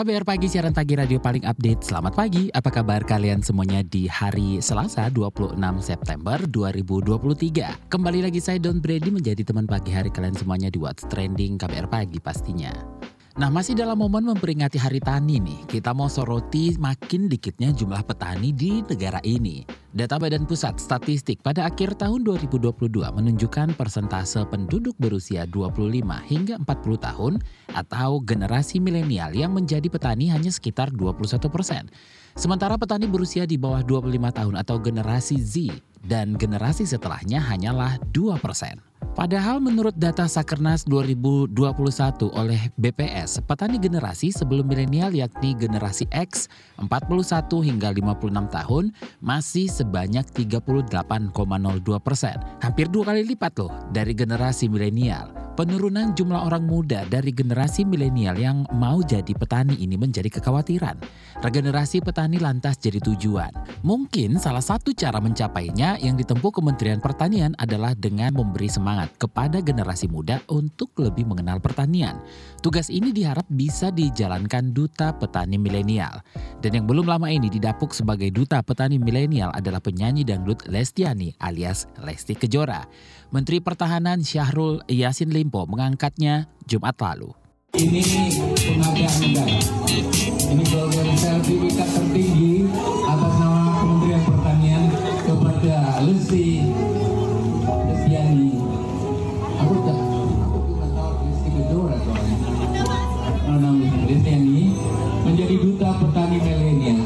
KBR Pagi, siaran pagi radio paling update. Selamat pagi, apa kabar kalian semuanya di hari Selasa 26 September 2023. Kembali lagi saya Don Brady menjadi teman pagi hari kalian semuanya di What's Trending KBR Pagi pastinya. Nah masih dalam momen memperingati Hari Tani nih, kita mau soroti makin dikitnya jumlah petani di negara ini. Data Badan Pusat Statistik pada akhir tahun 2022 menunjukkan persentase penduduk berusia 25 hingga 40 tahun atau generasi milenial yang menjadi petani hanya sekitar 21 persen. Sementara petani berusia di bawah 25 tahun atau generasi Z dan generasi setelahnya hanyalah 2 persen. Padahal menurut data Sakernas 2021 oleh BPS, petani generasi sebelum milenial yakni generasi X 41 hingga 56 tahun masih sebanyak 38,02 persen. Hampir dua kali lipat loh dari generasi milenial. Penurunan jumlah orang muda dari generasi milenial yang mau jadi petani ini menjadi kekhawatiran. Regenerasi petani lantas jadi tujuan. Mungkin salah satu cara mencapainya yang ditempuh Kementerian Pertanian adalah dengan memberi semangat kepada generasi muda untuk lebih mengenal pertanian. Tugas ini diharap bisa dijalankan Duta Petani Milenial. Dan yang belum lama ini didapuk sebagai Duta Petani Milenial adalah penyanyi dangdut Lestiani alias Lesti Kejora. Menteri Pertahanan Syahrul Yasin Limpo mengangkatnya Jumat lalu. Ini penghargaan negara. Ini golden sertifikat tertinggi petani milenial.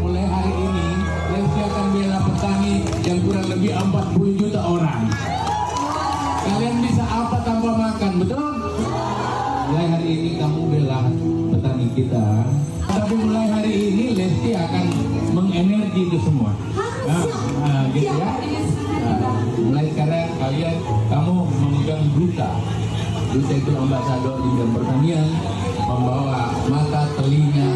Mulai hari ini Lesti akan bela petani yang kurang lebih 40 juta orang. Kalian bisa apa tanpa makan, betul? Mulai hari ini kamu bela petani kita. Tapi mulai hari ini Lesti akan mengenergi itu semua. Nah, nah, gitu ya. Nah, mulai sekarang kalian kamu memegang duta. Duta itu ambasador di bidang pertanian, membawa mata, telinga,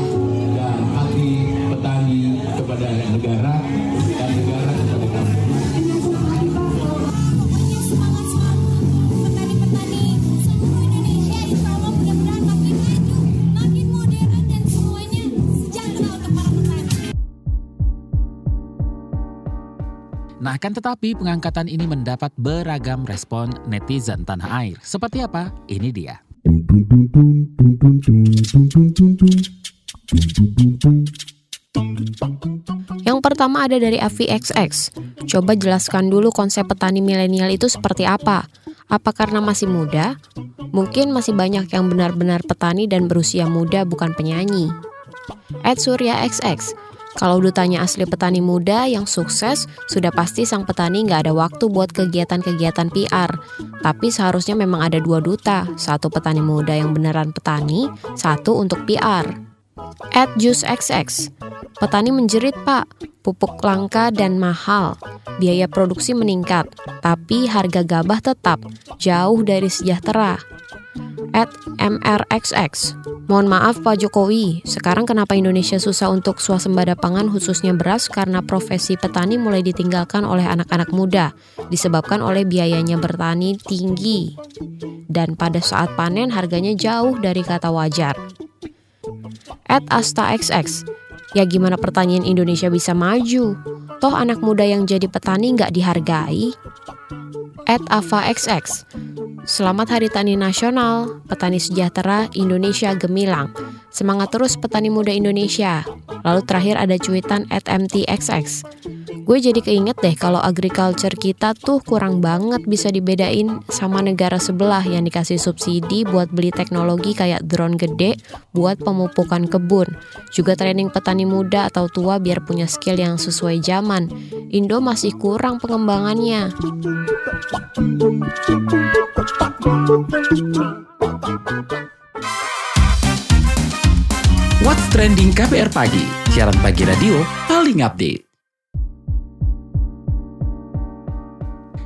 Nah kan tetapi pengangkatan ini mendapat beragam respon netizen tanah air. Seperti apa? Ini dia. Yang pertama ada dari AVXX. Coba jelaskan dulu konsep petani milenial itu seperti apa. Apa karena masih muda? Mungkin masih banyak yang benar-benar petani dan berusia muda bukan penyanyi. Ed Surya XX. Kalau dutanya asli petani muda yang sukses, sudah pasti sang petani nggak ada waktu buat kegiatan-kegiatan PR. Tapi seharusnya memang ada dua duta, satu petani muda yang beneran petani, satu untuk PR. At Juice XX. Petani menjerit, Pak. Pupuk langka dan mahal. Biaya produksi meningkat, tapi harga gabah tetap jauh dari sejahtera. At MRXX. Mohon maaf Pak Jokowi, sekarang kenapa Indonesia susah untuk swasembada pangan khususnya beras karena profesi petani mulai ditinggalkan oleh anak-anak muda, disebabkan oleh biayanya bertani tinggi. Dan pada saat panen harganya jauh dari kata wajar. At Asta XX. Ya gimana pertanian Indonesia bisa maju? Toh anak muda yang jadi petani nggak dihargai? At Ava XX. Selamat Hari Tani Nasional, Petani Sejahtera Indonesia Gemilang. Semangat terus petani muda Indonesia. Lalu terakhir ada cuitan at MTXX. Gue jadi keinget deh kalau agriculture kita tuh kurang banget bisa dibedain sama negara sebelah yang dikasih subsidi buat beli teknologi kayak drone gede buat pemupukan kebun. Juga training petani muda atau tua biar punya skill yang sesuai zaman. Indo masih kurang pengembangannya. What's Trending KPR Pagi, siaran pagi radio paling update.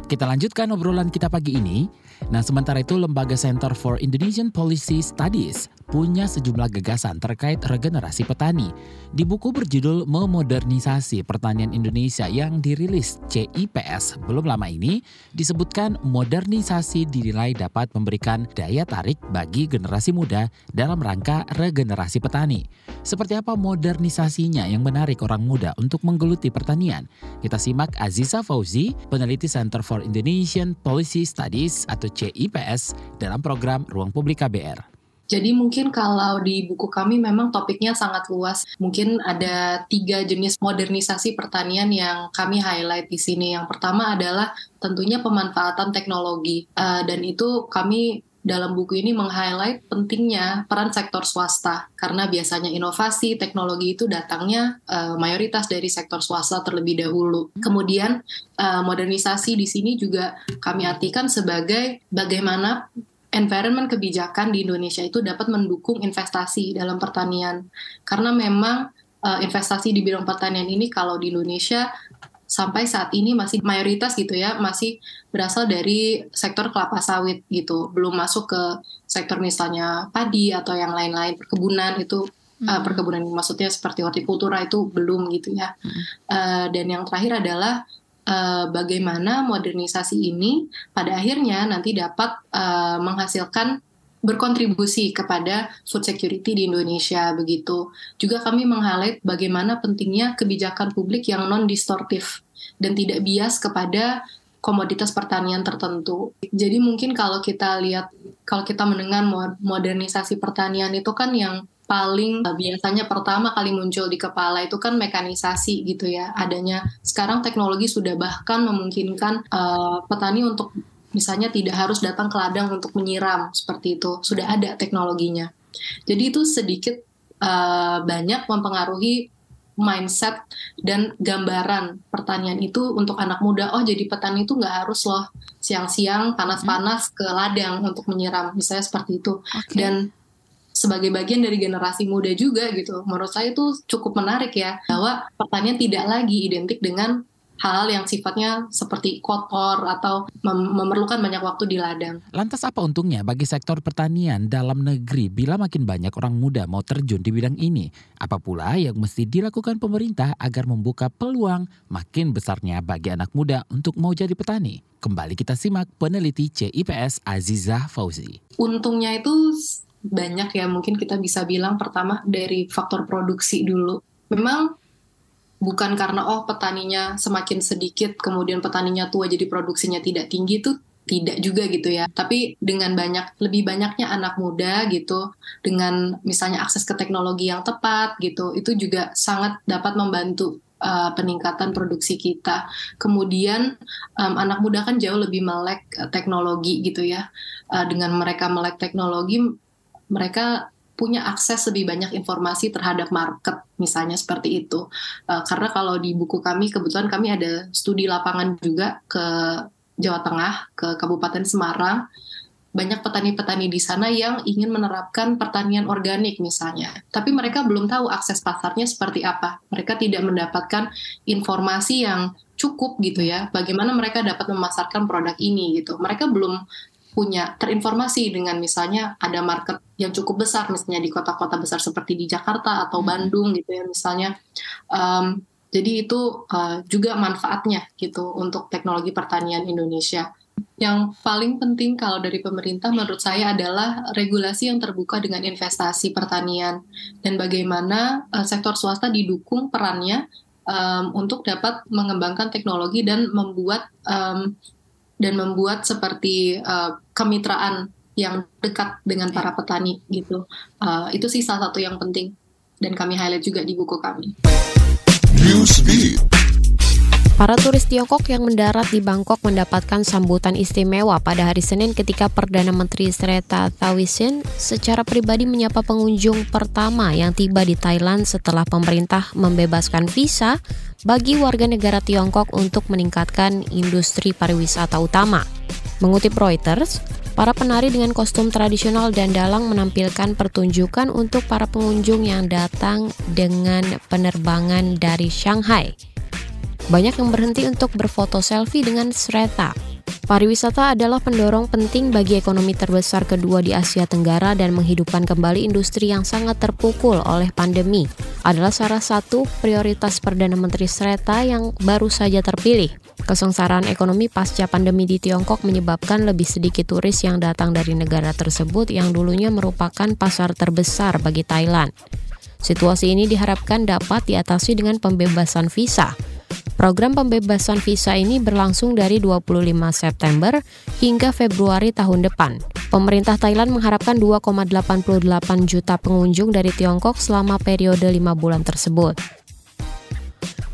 Kita lanjutkan obrolan kita pagi ini. Nah, sementara itu Lembaga Center for Indonesian Policy Studies punya sejumlah gagasan terkait regenerasi petani. Di buku berjudul Memodernisasi Pertanian Indonesia yang dirilis CIPS belum lama ini, disebutkan modernisasi dinilai dapat memberikan daya tarik bagi generasi muda dalam rangka regenerasi petani. Seperti apa modernisasinya yang menarik orang muda untuk menggeluti pertanian? Kita simak Aziza Fauzi, peneliti Center for Indonesian Policy Studies atau CIPS dalam program Ruang Publik KBR. Jadi mungkin kalau di buku kami memang topiknya sangat luas. Mungkin ada tiga jenis modernisasi pertanian yang kami highlight di sini. Yang pertama adalah tentunya pemanfaatan teknologi. Uh, dan itu kami dalam buku ini meng-highlight pentingnya peran sektor swasta karena biasanya inovasi teknologi itu datangnya uh, mayoritas dari sektor swasta terlebih dahulu. Kemudian uh, modernisasi di sini juga kami artikan sebagai bagaimana environment kebijakan di Indonesia itu dapat mendukung investasi dalam pertanian. Karena memang uh, investasi di bidang pertanian ini kalau di Indonesia sampai saat ini masih mayoritas gitu ya masih berasal dari sektor kelapa sawit gitu belum masuk ke sektor misalnya padi atau yang lain-lain perkebunan itu hmm. uh, perkebunan maksudnya seperti hortikultura itu belum gitu ya hmm. uh, dan yang terakhir adalah uh, bagaimana modernisasi ini pada akhirnya nanti dapat uh, menghasilkan berkontribusi kepada food security di Indonesia begitu. Juga kami meng-highlight bagaimana pentingnya kebijakan publik yang non distortif dan tidak bias kepada komoditas pertanian tertentu. Jadi mungkin kalau kita lihat kalau kita mendengar modernisasi pertanian itu kan yang paling uh, biasanya pertama kali muncul di kepala itu kan mekanisasi gitu ya adanya sekarang teknologi sudah bahkan memungkinkan uh, petani untuk misalnya tidak harus datang ke ladang untuk menyiram seperti itu sudah ada teknologinya jadi itu sedikit uh, banyak mempengaruhi mindset dan gambaran pertanian itu untuk anak muda oh jadi petani itu nggak harus loh siang-siang panas-panas ke ladang untuk menyiram misalnya seperti itu okay. dan sebagai bagian dari generasi muda juga gitu. Menurut saya itu cukup menarik ya bahwa pertanian tidak lagi identik dengan hal yang sifatnya seperti kotor atau mem memerlukan banyak waktu di ladang. Lantas apa untungnya bagi sektor pertanian dalam negeri bila makin banyak orang muda mau terjun di bidang ini? Apa pula yang mesti dilakukan pemerintah agar membuka peluang makin besarnya bagi anak muda untuk mau jadi petani? Kembali kita simak peneliti CIPS Aziza Fauzi. Untungnya itu banyak ya mungkin kita bisa bilang pertama dari faktor produksi dulu. Memang bukan karena oh petaninya semakin sedikit kemudian petaninya tua jadi produksinya tidak tinggi itu tidak juga gitu ya. Tapi dengan banyak lebih banyaknya anak muda gitu dengan misalnya akses ke teknologi yang tepat gitu itu juga sangat dapat membantu uh, peningkatan produksi kita. Kemudian um, anak muda kan jauh lebih melek teknologi gitu ya. Uh, dengan mereka melek teknologi mereka punya akses lebih banyak informasi terhadap market misalnya seperti itu uh, karena kalau di buku kami kebetulan kami ada studi lapangan juga ke Jawa Tengah ke Kabupaten Semarang banyak petani-petani di sana yang ingin menerapkan pertanian organik misalnya. Tapi mereka belum tahu akses pasarnya seperti apa. Mereka tidak mendapatkan informasi yang cukup gitu ya. Bagaimana mereka dapat memasarkan produk ini gitu. Mereka belum punya terinformasi dengan misalnya ada market yang cukup besar misalnya di kota-kota besar seperti di Jakarta atau hmm. Bandung gitu ya misalnya um, jadi itu uh, juga manfaatnya gitu untuk teknologi pertanian Indonesia yang paling penting kalau dari pemerintah menurut saya adalah regulasi yang terbuka dengan investasi pertanian dan bagaimana uh, sektor swasta didukung perannya um, untuk dapat mengembangkan teknologi dan membuat um, dan membuat seperti uh, kemitraan yang dekat dengan para petani gitu. Uh, itu sih salah satu yang penting dan kami highlight juga di buku kami. Para turis Tiongkok yang mendarat di Bangkok mendapatkan sambutan istimewa pada hari Senin ketika Perdana Menteri Sreta Thavisin secara pribadi menyapa pengunjung pertama yang tiba di Thailand setelah pemerintah membebaskan visa bagi warga negara Tiongkok untuk meningkatkan industri pariwisata utama. Mengutip Reuters, para penari dengan kostum tradisional dan dalang menampilkan pertunjukan untuk para pengunjung yang datang dengan penerbangan dari Shanghai. Banyak yang berhenti untuk berfoto selfie dengan Sreta. Pariwisata adalah pendorong penting bagi ekonomi terbesar kedua di Asia Tenggara dan menghidupkan kembali industri yang sangat terpukul oleh pandemi. Adalah salah satu prioritas Perdana Menteri Sreta yang baru saja terpilih. Kesengsaraan ekonomi pasca pandemi di Tiongkok menyebabkan lebih sedikit turis yang datang dari negara tersebut yang dulunya merupakan pasar terbesar bagi Thailand. Situasi ini diharapkan dapat diatasi dengan pembebasan visa. Program pembebasan visa ini berlangsung dari 25 September hingga Februari tahun depan. Pemerintah Thailand mengharapkan 2,88 juta pengunjung dari Tiongkok selama periode 5 bulan tersebut.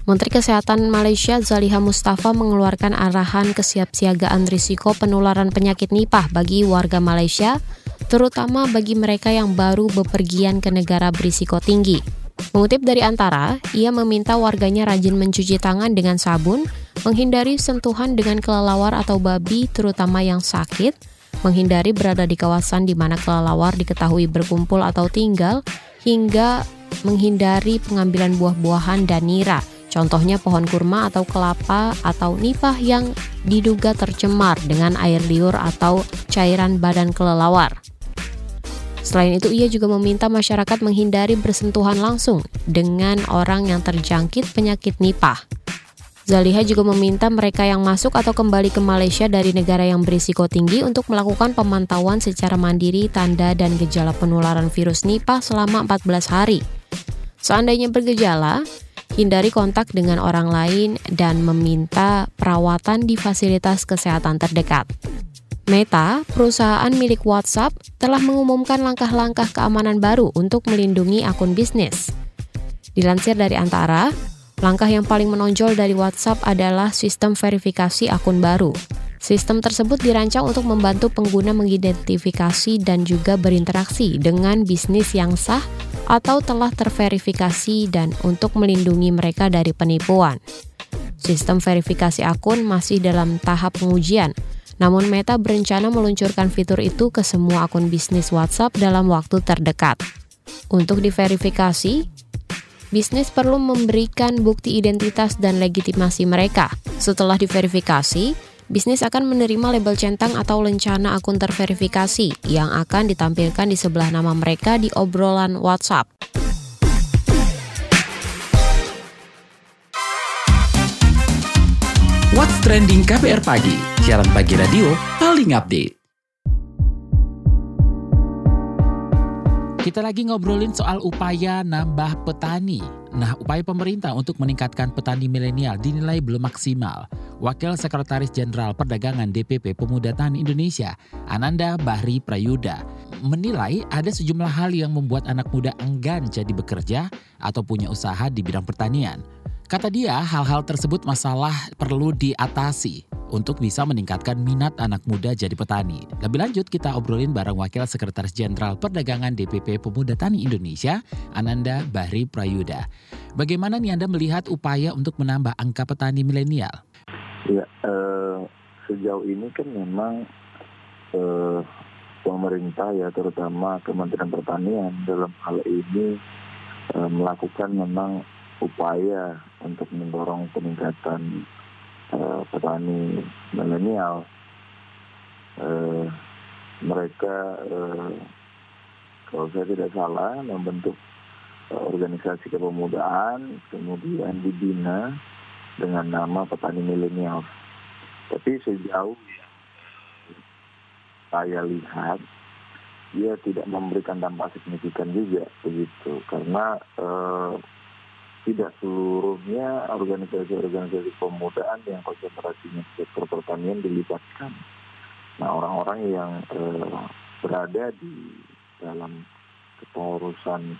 Menteri Kesehatan Malaysia Zaliha Mustafa mengeluarkan arahan kesiapsiagaan risiko penularan penyakit Nipah bagi warga Malaysia, terutama bagi mereka yang baru bepergian ke negara berisiko tinggi. Mengutip dari Antara, ia meminta warganya rajin mencuci tangan dengan sabun, menghindari sentuhan dengan kelelawar atau babi terutama yang sakit, menghindari berada di kawasan di mana kelelawar diketahui berkumpul atau tinggal, hingga menghindari pengambilan buah-buahan dan nira, contohnya pohon kurma atau kelapa atau nipah yang diduga tercemar dengan air liur atau cairan badan kelelawar. Selain itu, ia juga meminta masyarakat menghindari bersentuhan langsung dengan orang yang terjangkit penyakit Nipah. Zaliha juga meminta mereka yang masuk atau kembali ke Malaysia dari negara yang berisiko tinggi untuk melakukan pemantauan secara mandiri tanda dan gejala penularan virus Nipah selama 14 hari. Seandainya bergejala, hindari kontak dengan orang lain dan meminta perawatan di fasilitas kesehatan terdekat. Meta, perusahaan milik WhatsApp, telah mengumumkan langkah-langkah keamanan baru untuk melindungi akun bisnis. Dilansir dari Antara, langkah yang paling menonjol dari WhatsApp adalah sistem verifikasi akun baru. Sistem tersebut dirancang untuk membantu pengguna mengidentifikasi dan juga berinteraksi dengan bisnis yang sah atau telah terverifikasi dan untuk melindungi mereka dari penipuan. Sistem verifikasi akun masih dalam tahap pengujian, namun Meta berencana meluncurkan fitur itu ke semua akun bisnis WhatsApp dalam waktu terdekat. Untuk diverifikasi, bisnis perlu memberikan bukti identitas dan legitimasi mereka. Setelah diverifikasi, bisnis akan menerima label centang atau lencana akun terverifikasi yang akan ditampilkan di sebelah nama mereka di obrolan WhatsApp. What's Trending KPR Pagi, siaran pagi radio paling update. Kita lagi ngobrolin soal upaya nambah petani. Nah, upaya pemerintah untuk meningkatkan petani milenial dinilai belum maksimal. Wakil Sekretaris Jenderal Perdagangan DPP Pemuda Tani Indonesia, Ananda Bahri Prayuda, menilai ada sejumlah hal yang membuat anak muda enggan jadi bekerja atau punya usaha di bidang pertanian. Kata dia, hal-hal tersebut masalah perlu diatasi untuk bisa meningkatkan minat anak muda jadi petani. Lebih lanjut kita obrolin bareng Wakil Sekretaris Jenderal Perdagangan DPP Pemuda Tani Indonesia, Ananda Bahri Prayuda. Bagaimana nih Anda melihat upaya untuk menambah angka petani milenial? Ya, eh, sejauh ini kan memang eh, pemerintah ya terutama Kementerian Pertanian dalam hal ini eh, melakukan memang upaya untuk mendorong peningkatan uh, petani milenial. Uh, mereka, uh, kalau saya tidak salah, membentuk uh, organisasi kepemudaan, kemudian dibina dengan nama petani milenial. Tapi sejauh saya lihat, dia tidak memberikan dampak signifikan juga begitu, karena uh, tidak seluruhnya organisasi-organisasi pemudaan yang konsentrasinya sektor pertanian dilibatkan. Nah, orang-orang yang eh, berada di dalam kepengurusan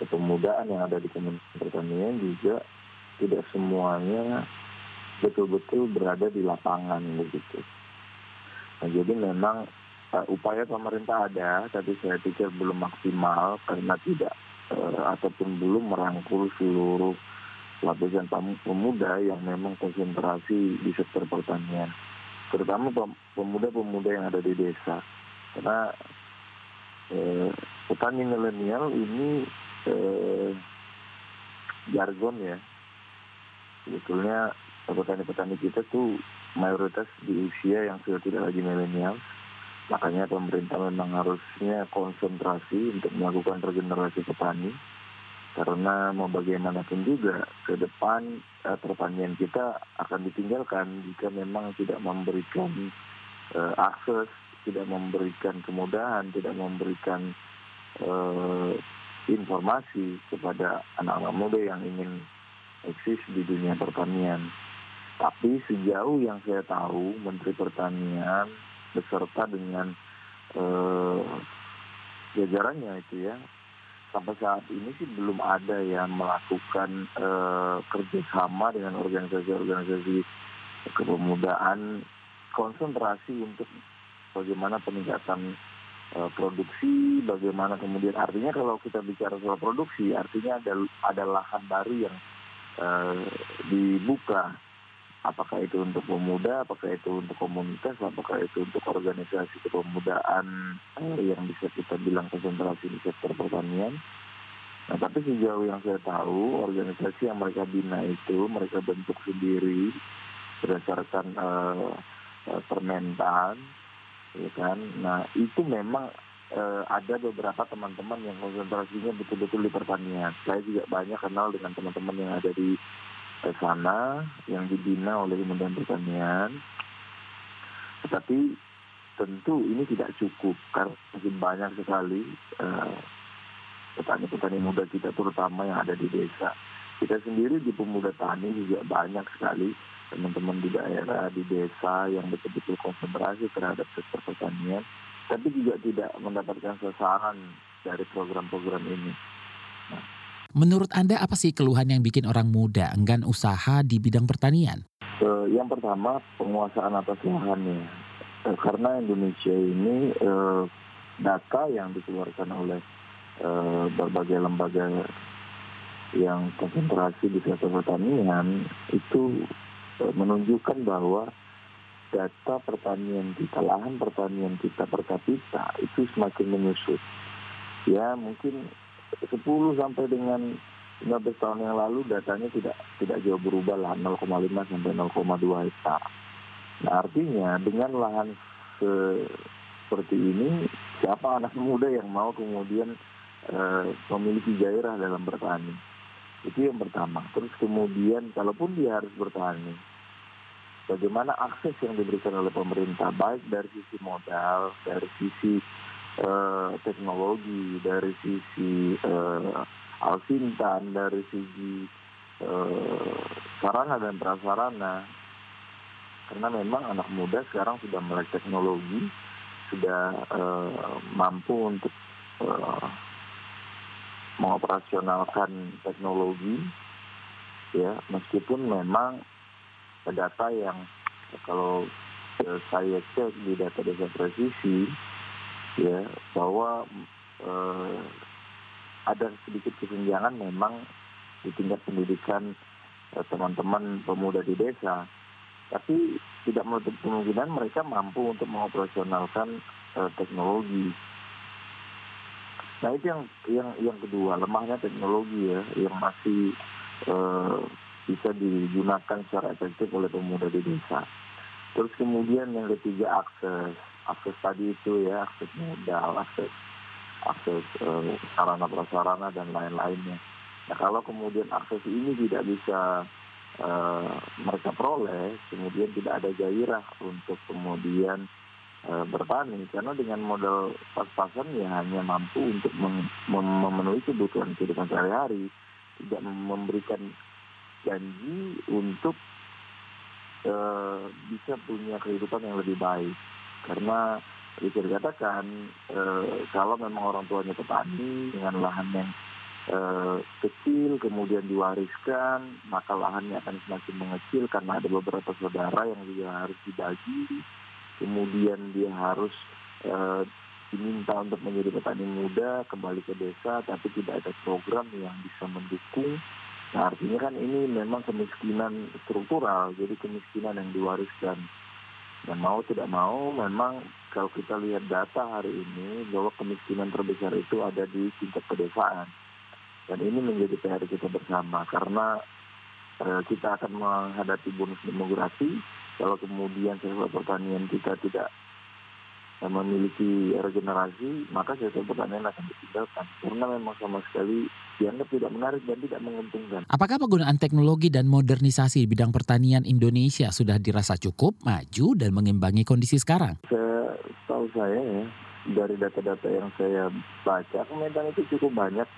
kepemudaan yang ada di Kementerian Pertanian juga tidak semuanya betul-betul berada di lapangan begitu. Nah, jadi memang uh, upaya pemerintah ada, tapi saya pikir belum maksimal karena tidak ataupun belum merangkul seluruh lapisan pemuda yang memang konsentrasi di sektor pertanian, terutama pemuda-pemuda yang ada di desa. Karena eh, petani milenial ini eh, jargon ya, sebetulnya petani-petani kita tuh mayoritas di usia yang sudah tidak lagi milenial. Makanya pemerintah memang harusnya konsentrasi untuk melakukan regenerasi petani. Karena mau bagaimanapun juga ke depan eh, pertanian kita akan ditinggalkan jika memang tidak memberikan eh, akses, tidak memberikan kemudahan, tidak memberikan eh, informasi kepada anak-anak muda yang ingin eksis di dunia pertanian. Tapi sejauh yang saya tahu, Menteri Pertanian beserta dengan eh, jajarannya itu ya, sampai saat ini sih belum ada yang melakukan eh, kerjasama dengan organisasi-organisasi kepemudaan konsentrasi untuk bagaimana peningkatan eh, produksi, bagaimana kemudian artinya kalau kita bicara soal produksi, artinya ada ada lahan baru yang eh, dibuka apakah itu untuk pemuda, apakah itu untuk komunitas, apakah itu untuk organisasi kepemudaan eh, yang bisa kita bilang konsentrasi di sektor pertanian. Nah, tapi sejauh yang saya tahu, organisasi yang mereka bina itu mereka bentuk sendiri berdasarkan eh, eh, permentan, ya kan. Nah, itu memang eh, ada beberapa teman-teman yang konsentrasinya betul-betul di pertanian. Saya juga banyak kenal dengan teman-teman yang ada di ke sana yang dibina oleh Kementerian Pertanian. Tetapi tentu ini tidak cukup karena masih banyak sekali eh, petani-petani muda kita terutama yang ada di desa. Kita sendiri di pemuda tani juga banyak sekali teman-teman di daerah, di desa yang betul-betul konsentrasi terhadap sektor pertanian, tapi juga tidak mendapatkan sasaran dari program-program ini. Menurut Anda apa sih keluhan yang bikin orang muda enggan usaha di bidang pertanian? Eh, yang pertama penguasaan atas lahannya. Eh, karena Indonesia ini eh, data yang dikeluarkan oleh eh, berbagai lembaga yang konsentrasi di sektor pertanian itu eh, menunjukkan bahwa data pertanian kita, lahan pertanian kita per kapita itu semakin menyusut. Ya mungkin 10 sampai dengan 15 tahun yang lalu datanya tidak tidak jauh berubah lah 0,5 sampai 0,2 hektar. Nah artinya dengan lahan se- seperti ini siapa anak muda yang mau kemudian eh, memiliki gairah dalam bertani itu yang pertama. Terus kemudian kalaupun dia harus bertani bagaimana akses yang diberikan oleh pemerintah baik dari sisi modal, dari sisi eh, teknologi, dari sisi eh, alsintan, dari sisi eh, sarana dan prasarana. Karena memang anak muda sekarang sudah melek teknologi, sudah eh, mampu untuk eh, mengoperasionalkan teknologi, ya meskipun memang data yang kalau saya cek di data desa presisi ya bahwa eh, ada sedikit kesenjangan memang di tingkat pendidikan eh, teman-teman pemuda di desa. Tapi tidak menutup kemungkinan mereka mampu untuk mengoperasionalkan eh, teknologi. Nah itu yang yang yang kedua lemahnya teknologi ya yang masih eh, bisa digunakan secara efektif oleh pemuda di desa. Terus kemudian yang ketiga akses akses tadi itu ya akses modal akses akses eh, sarana prasarana dan lain-lainnya. Nah kalau kemudian akses ini tidak bisa eh, mereka peroleh kemudian tidak ada gairah untuk kemudian eh, bertani karena dengan modal pas-pasan ya hanya mampu untuk mem- mem- memenuhi kebutuhan kehidupan sehari-hari tidak memberikan janji untuk bisa punya kehidupan yang lebih baik karena bisa dikatakan eh, kalau memang orang tuanya petani dengan lahan yang eh, kecil kemudian diwariskan maka lahannya akan semakin mengecil karena ada beberapa saudara yang juga harus dibagi. Kemudian dia harus eh, diminta untuk menjadi petani muda kembali ke desa tapi tidak ada program yang bisa mendukung. Nah artinya kan ini memang kemiskinan struktural jadi kemiskinan yang diwariskan dan mau tidak mau memang kalau kita lihat data hari ini bahwa kemiskinan terbesar itu ada di tingkat pedesaan. Dan ini menjadi PR kita bersama karena eh, kita akan menghadapi bonus demografi. Kalau kemudian sektor pertanian kita tidak memiliki regenerasi, maka sektor pertanian akan ditinggalkan. Karena memang sama sekali dianggap tidak menarik dan tidak menguntungkan. Apakah penggunaan teknologi dan modernisasi di bidang pertanian Indonesia sudah dirasa cukup, maju, dan mengimbangi kondisi sekarang? Saya tahu saya ya, dari data-data yang saya baca, Kementan itu cukup banyak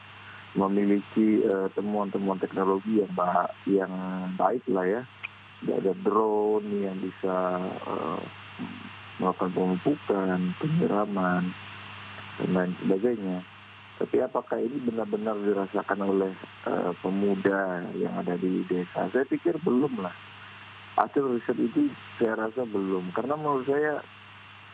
memiliki eh, temuan-temuan teknologi yang ba- yang baik lah ya. Ada drone yang bisa eh, melakukan pemupukan, penyiraman, dan lain sebagainya. Tapi apakah ini benar-benar dirasakan oleh eh, pemuda yang ada di desa? Saya pikir belum lah. Hasil riset itu saya rasa belum. Karena menurut saya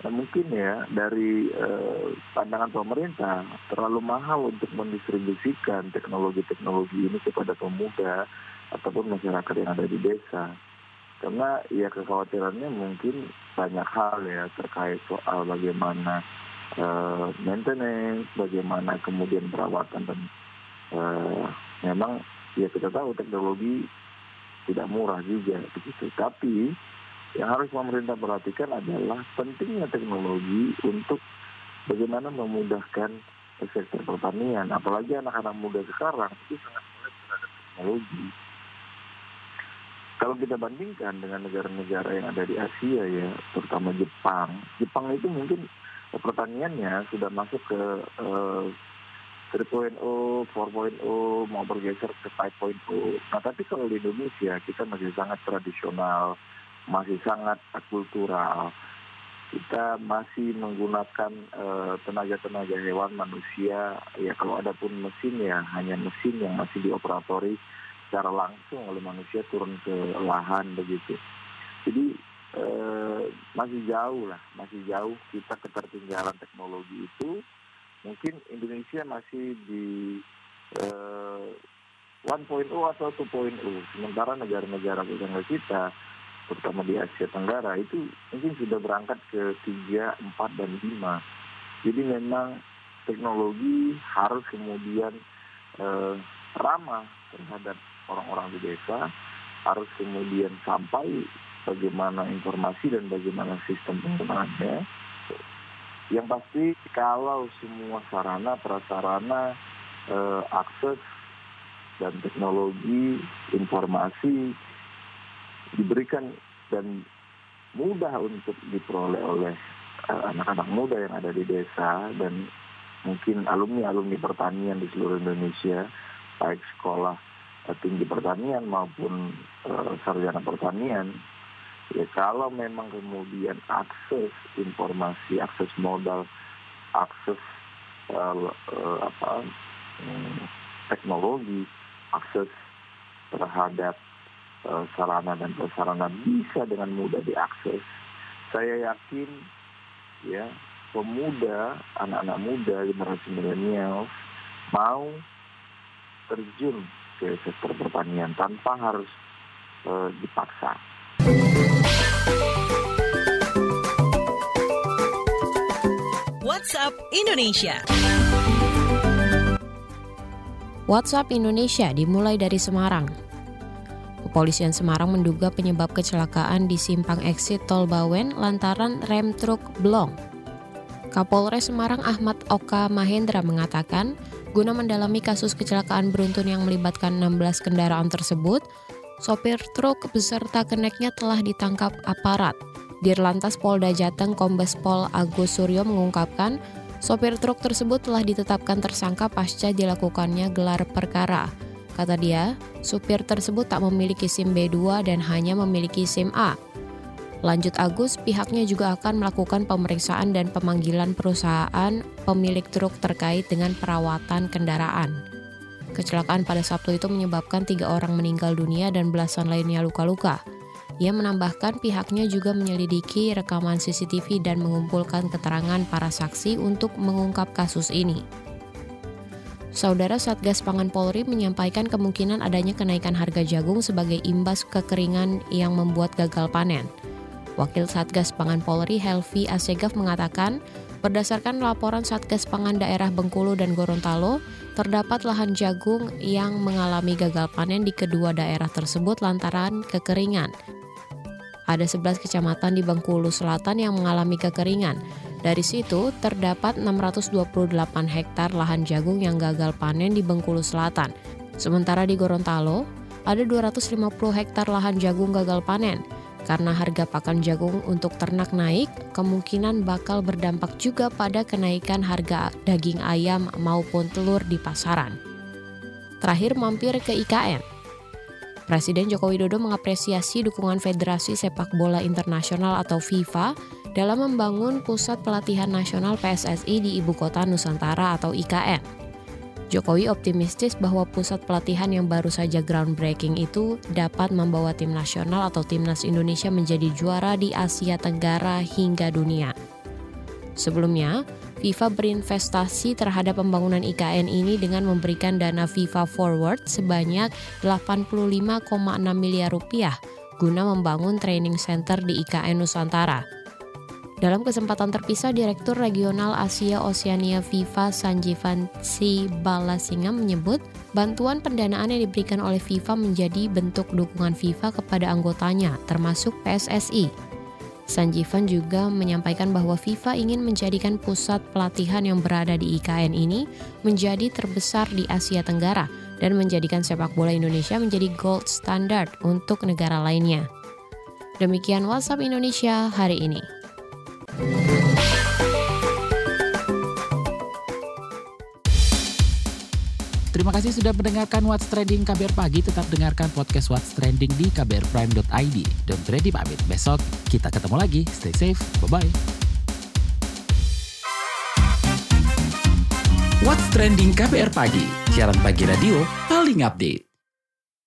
eh, mungkin ya dari eh, pandangan pemerintah terlalu mahal untuk mendistribusikan teknologi-teknologi ini kepada pemuda ataupun masyarakat yang ada di desa. Karena ya kekhawatirannya mungkin banyak hal ya terkait soal bagaimana eh, maintenance, bagaimana kemudian perawatan dan eh, memang ya kita tahu teknologi tidak murah juga begitu. Tapi yang harus pemerintah perhatikan adalah pentingnya teknologi untuk bagaimana memudahkan sektor pertanian. Apalagi anak-anak muda sekarang itu sangat melek terhadap teknologi. Kalau kita bandingkan dengan negara-negara yang ada di Asia ya, terutama Jepang, Jepang itu mungkin pertaniannya sudah masuk ke eh, 3.0, 4.0, mau bergeser ke 5.0. Nah tapi kalau di Indonesia kita masih sangat tradisional, masih sangat kultural. Kita masih menggunakan eh, tenaga-tenaga hewan manusia. Ya kalau ada pun mesin ya hanya mesin yang masih dioperatori secara langsung oleh manusia turun ke lahan begitu. Jadi eh, masih jauh lah, masih jauh kita ketertinggalan teknologi itu. Mungkin Indonesia masih di eh, 1.0 atau 2.0. Sementara negara-negara tetangga kita, terutama di Asia Tenggara, itu mungkin sudah berangkat ke 3, 4, dan 5. Jadi memang teknologi harus kemudian eh, ramah terhadap orang-orang di desa, harus kemudian sampai bagaimana informasi dan bagaimana sistem penggunaannya. Yang pasti kalau semua sarana prasarana eh, akses dan teknologi informasi diberikan dan mudah untuk diperoleh oleh eh, anak-anak muda yang ada di desa dan mungkin alumni-alumni pertanian di seluruh Indonesia baik sekolah tinggi pertanian maupun eh, sarjana pertanian ya kalau memang kemudian akses informasi, akses modal, akses uh, uh, apa um, teknologi, akses terhadap uh, sarana dan prasarana bisa dengan mudah diakses, saya yakin ya pemuda, anak-anak muda generasi milenial mau terjun ke sektor pertanian tanpa harus uh, dipaksa. WhatsApp Indonesia. WhatsApp Indonesia dimulai dari Semarang. Kepolisian Semarang menduga penyebab kecelakaan di simpang exit Tol Bawen lantaran rem truk blong. Kapolres Semarang Ahmad Oka Mahendra mengatakan, guna mendalami kasus kecelakaan beruntun yang melibatkan 16 kendaraan tersebut, sopir truk beserta keneknya telah ditangkap aparat. Dirlantas Polda Jateng Kombes Pol Agus Suryo mengungkapkan, sopir truk tersebut telah ditetapkan tersangka pasca dilakukannya gelar perkara. Kata dia, supir tersebut tak memiliki SIM B2 dan hanya memiliki SIM A. Lanjut Agus, pihaknya juga akan melakukan pemeriksaan dan pemanggilan perusahaan pemilik truk terkait dengan perawatan kendaraan. Kecelakaan pada Sabtu itu menyebabkan tiga orang meninggal dunia dan belasan lainnya luka-luka. Ia menambahkan pihaknya juga menyelidiki rekaman CCTV dan mengumpulkan keterangan para saksi untuk mengungkap kasus ini. Saudara Satgas Pangan Polri menyampaikan kemungkinan adanya kenaikan harga jagung sebagai imbas kekeringan yang membuat gagal panen. Wakil Satgas Pangan Polri Helvi Asegaf mengatakan, Berdasarkan laporan Satgas Pangan Daerah Bengkulu dan Gorontalo, terdapat lahan jagung yang mengalami gagal panen di kedua daerah tersebut lantaran kekeringan. Ada 11 kecamatan di Bengkulu Selatan yang mengalami kekeringan. Dari situ, terdapat 628 hektar lahan jagung yang gagal panen di Bengkulu Selatan. Sementara di Gorontalo, ada 250 hektar lahan jagung gagal panen. Karena harga pakan jagung untuk ternak naik, kemungkinan bakal berdampak juga pada kenaikan harga daging ayam maupun telur di pasaran. Terakhir mampir ke IKN. Presiden Joko Widodo mengapresiasi dukungan Federasi Sepak Bola Internasional atau FIFA dalam membangun Pusat Pelatihan Nasional PSSI di Ibu Kota Nusantara atau IKN. Jokowi optimistis bahwa pusat pelatihan yang baru saja groundbreaking itu dapat membawa tim nasional atau timnas Indonesia menjadi juara di Asia Tenggara hingga dunia. Sebelumnya, FIFA berinvestasi terhadap pembangunan IKN ini dengan memberikan dana FIFA Forward sebanyak 85,6 miliar rupiah guna membangun training center di IKN Nusantara. Dalam kesempatan terpisah, Direktur Regional Asia Oceania FIFA Sanjivan C. Balasinga menyebut bantuan pendanaan yang diberikan oleh FIFA menjadi bentuk dukungan FIFA kepada anggotanya, termasuk PSSI. Sanjivan juga menyampaikan bahwa FIFA ingin menjadikan pusat pelatihan yang berada di IKN ini menjadi terbesar di Asia Tenggara dan menjadikan sepak bola Indonesia menjadi gold standard untuk negara lainnya. Demikian WhatsApp Indonesia hari ini. Terima kasih sudah mendengarkan What's Trending KBR Pagi. Tetap dengarkan podcast What's Trending di kbrprime.id. Don't ready pamit. Besok kita ketemu lagi. Stay safe. Bye-bye. What's Trending KBR Pagi. Siaran pagi radio paling update.